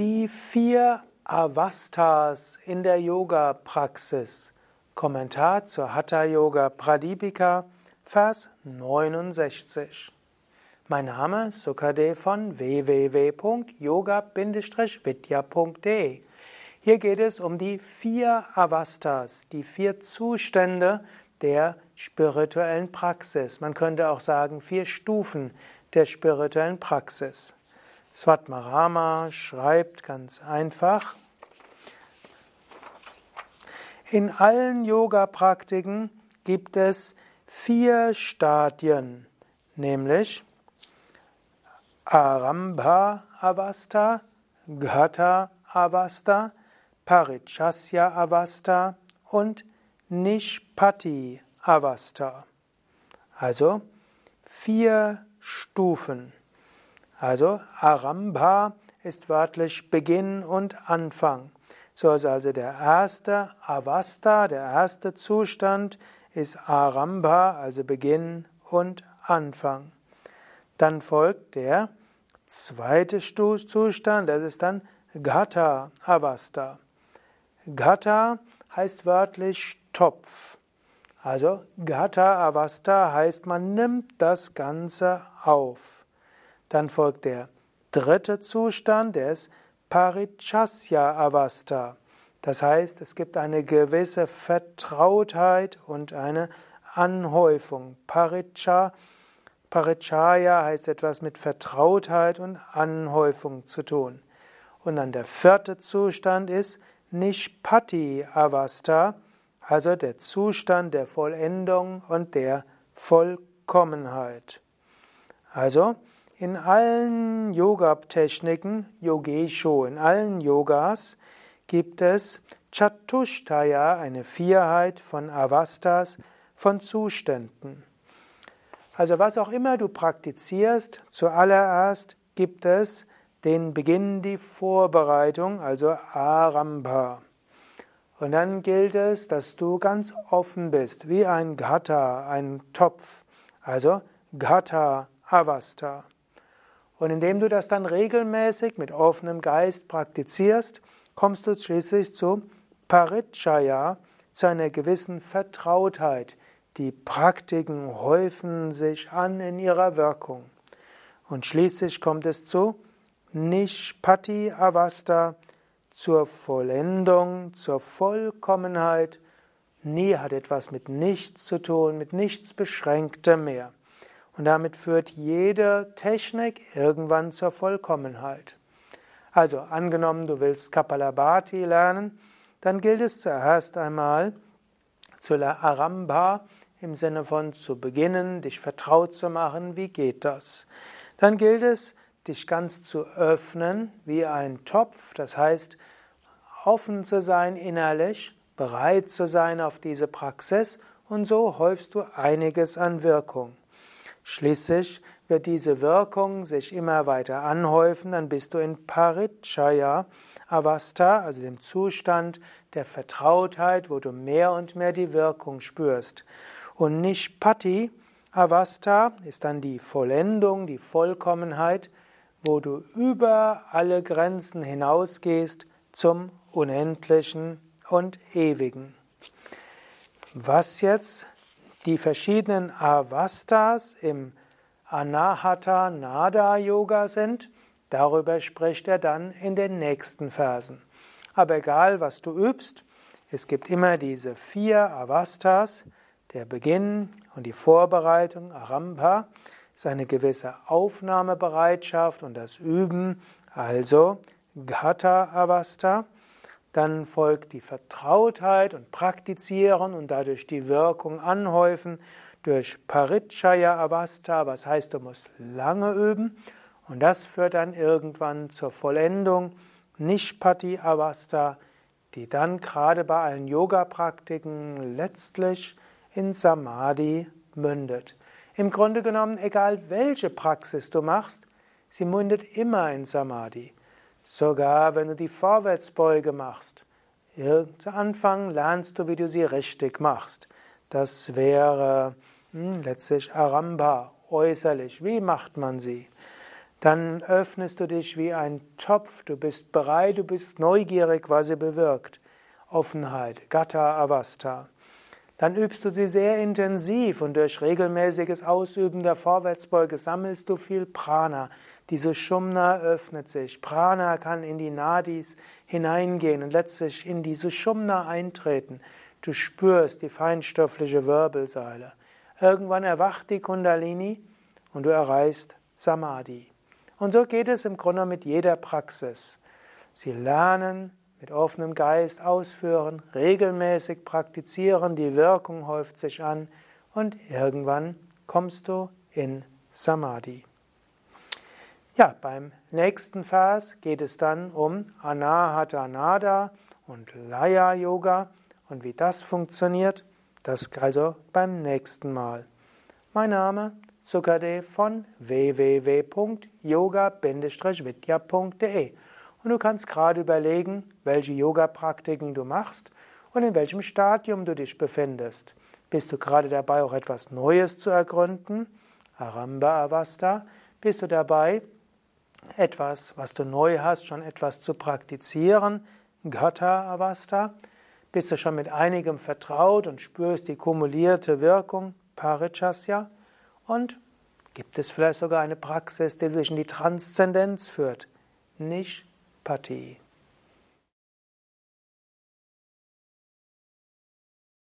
Die vier Avastas in der Yoga-Praxis. Kommentar zur Hatha Yoga Pradipika, Vers 69. Mein Name Sukade von www.yoga-vidya.de. Hier geht es um die vier Avastas, die vier Zustände der spirituellen Praxis. Man könnte auch sagen vier Stufen der spirituellen Praxis. Swatmarama schreibt ganz einfach, in allen Yoga-Praktiken gibt es vier Stadien, nämlich Arambha Avasta, Ghatha Avasta, Parichasya Avasta und Nishpati Avasta. Also vier Stufen. Also Arambha ist wörtlich Beginn und Anfang. So ist also der erste Avasta, der erste Zustand, ist Arambha, also Beginn und Anfang. Dann folgt der zweite Zustand, das ist dann Gata Avasta. Gata heißt wörtlich Topf. Also Gata Avasta heißt, man nimmt das Ganze auf. Dann folgt der dritte Zustand, der ist Parichasya Avasta. Das heißt, es gibt eine gewisse Vertrautheit und eine Anhäufung. Paricha, Parichaya heißt etwas mit Vertrautheit und Anhäufung zu tun. Und dann der vierte Zustand ist Nishpati Avasta, also der Zustand der Vollendung und der Vollkommenheit. Also, in allen Yoga-Techniken, Yogesho, in allen Yogas gibt es Chatushtaya, eine Vierheit von Avastas, von Zuständen. Also was auch immer du praktizierst, zuallererst gibt es den Beginn, die Vorbereitung, also Arambha. Und dann gilt es, dass du ganz offen bist, wie ein Gata, ein Topf, also Gata Avasta. Und indem du das dann regelmäßig mit offenem Geist praktizierst, kommst du schließlich zu Parichaya, zu einer gewissen Vertrautheit. Die Praktiken häufen sich an in ihrer Wirkung. Und schließlich kommt es zu Nishpati Avasta, zur Vollendung, zur Vollkommenheit. Nie hat etwas mit nichts zu tun, mit nichts Beschränktem mehr. Und damit führt jede Technik irgendwann zur Vollkommenheit. Also angenommen, du willst Kapalabhati lernen, dann gilt es zuerst einmal zu la Arambha im Sinne von zu beginnen, dich vertraut zu machen, wie geht das? Dann gilt es, dich ganz zu öffnen wie ein Topf, das heißt offen zu sein innerlich, bereit zu sein auf diese Praxis und so häufst du einiges an Wirkung. Schließlich wird diese Wirkung sich immer weiter anhäufen, dann bist du in Parichaya Avasta, also dem Zustand der Vertrautheit, wo du mehr und mehr die Wirkung spürst. Und Nishpati Avasta ist dann die Vollendung, die Vollkommenheit, wo du über alle Grenzen hinausgehst zum Unendlichen und Ewigen. Was jetzt die verschiedenen Avastas im Anahata Nada Yoga sind, darüber spricht er dann in den nächsten Versen. Aber egal, was du übst, es gibt immer diese vier Avastas, der Beginn und die Vorbereitung, Arambha, ist eine gewisse Aufnahmebereitschaft und das Üben, also Ghatha Avasta. Dann folgt die Vertrautheit und Praktizieren und dadurch die Wirkung anhäufen durch Parichaya Avasta, was heißt, du musst lange üben. Und das führt dann irgendwann zur Vollendung, Nishpati Avasta, die dann gerade bei allen Yoga-Praktiken letztlich in Samadhi mündet. Im Grunde genommen, egal welche Praxis du machst, sie mündet immer in Samadhi. Sogar wenn du die Vorwärtsbeuge machst. Zu Anfang lernst du, wie du sie richtig machst. Das wäre hm, letztlich Aramba, äußerlich. Wie macht man sie? Dann öffnest du dich wie ein Topf, du bist bereit, du bist neugierig, was sie bewirkt. Offenheit, Gata Avasta. Dann übst du sie sehr intensiv und durch regelmäßiges Ausüben der Vorwärtsbeuge sammelst du viel Prana. Diese Shumna öffnet sich. Prana kann in die Nadis hineingehen und letztlich in diese Shumna eintreten. Du spürst die feinstoffliche Wirbelsäule. Irgendwann erwacht die Kundalini und du erreichst Samadhi. Und so geht es im Grunde mit jeder Praxis. Sie lernen, mit offenem Geist ausführen, regelmäßig praktizieren, die Wirkung häuft sich an und irgendwann kommst du in Samadhi. Ja, beim nächsten Vers geht es dann um Anahata Nada und Laya Yoga und wie das funktioniert, das also beim nächsten Mal. Mein Name Sukadev von www.yoga-vidya.de und du kannst gerade überlegen, welche Yoga-Praktiken du machst und in welchem Stadium du dich befindest. Bist du gerade dabei, auch etwas Neues zu ergründen? Aramba Avasta. Bist du dabei, etwas, was du neu hast, schon etwas zu praktizieren? Gata Avasta. Bist du schon mit einigem vertraut und spürst die kumulierte Wirkung? Parichasya. Und gibt es vielleicht sogar eine Praxis, die sich in die Transzendenz führt? Nicht Party.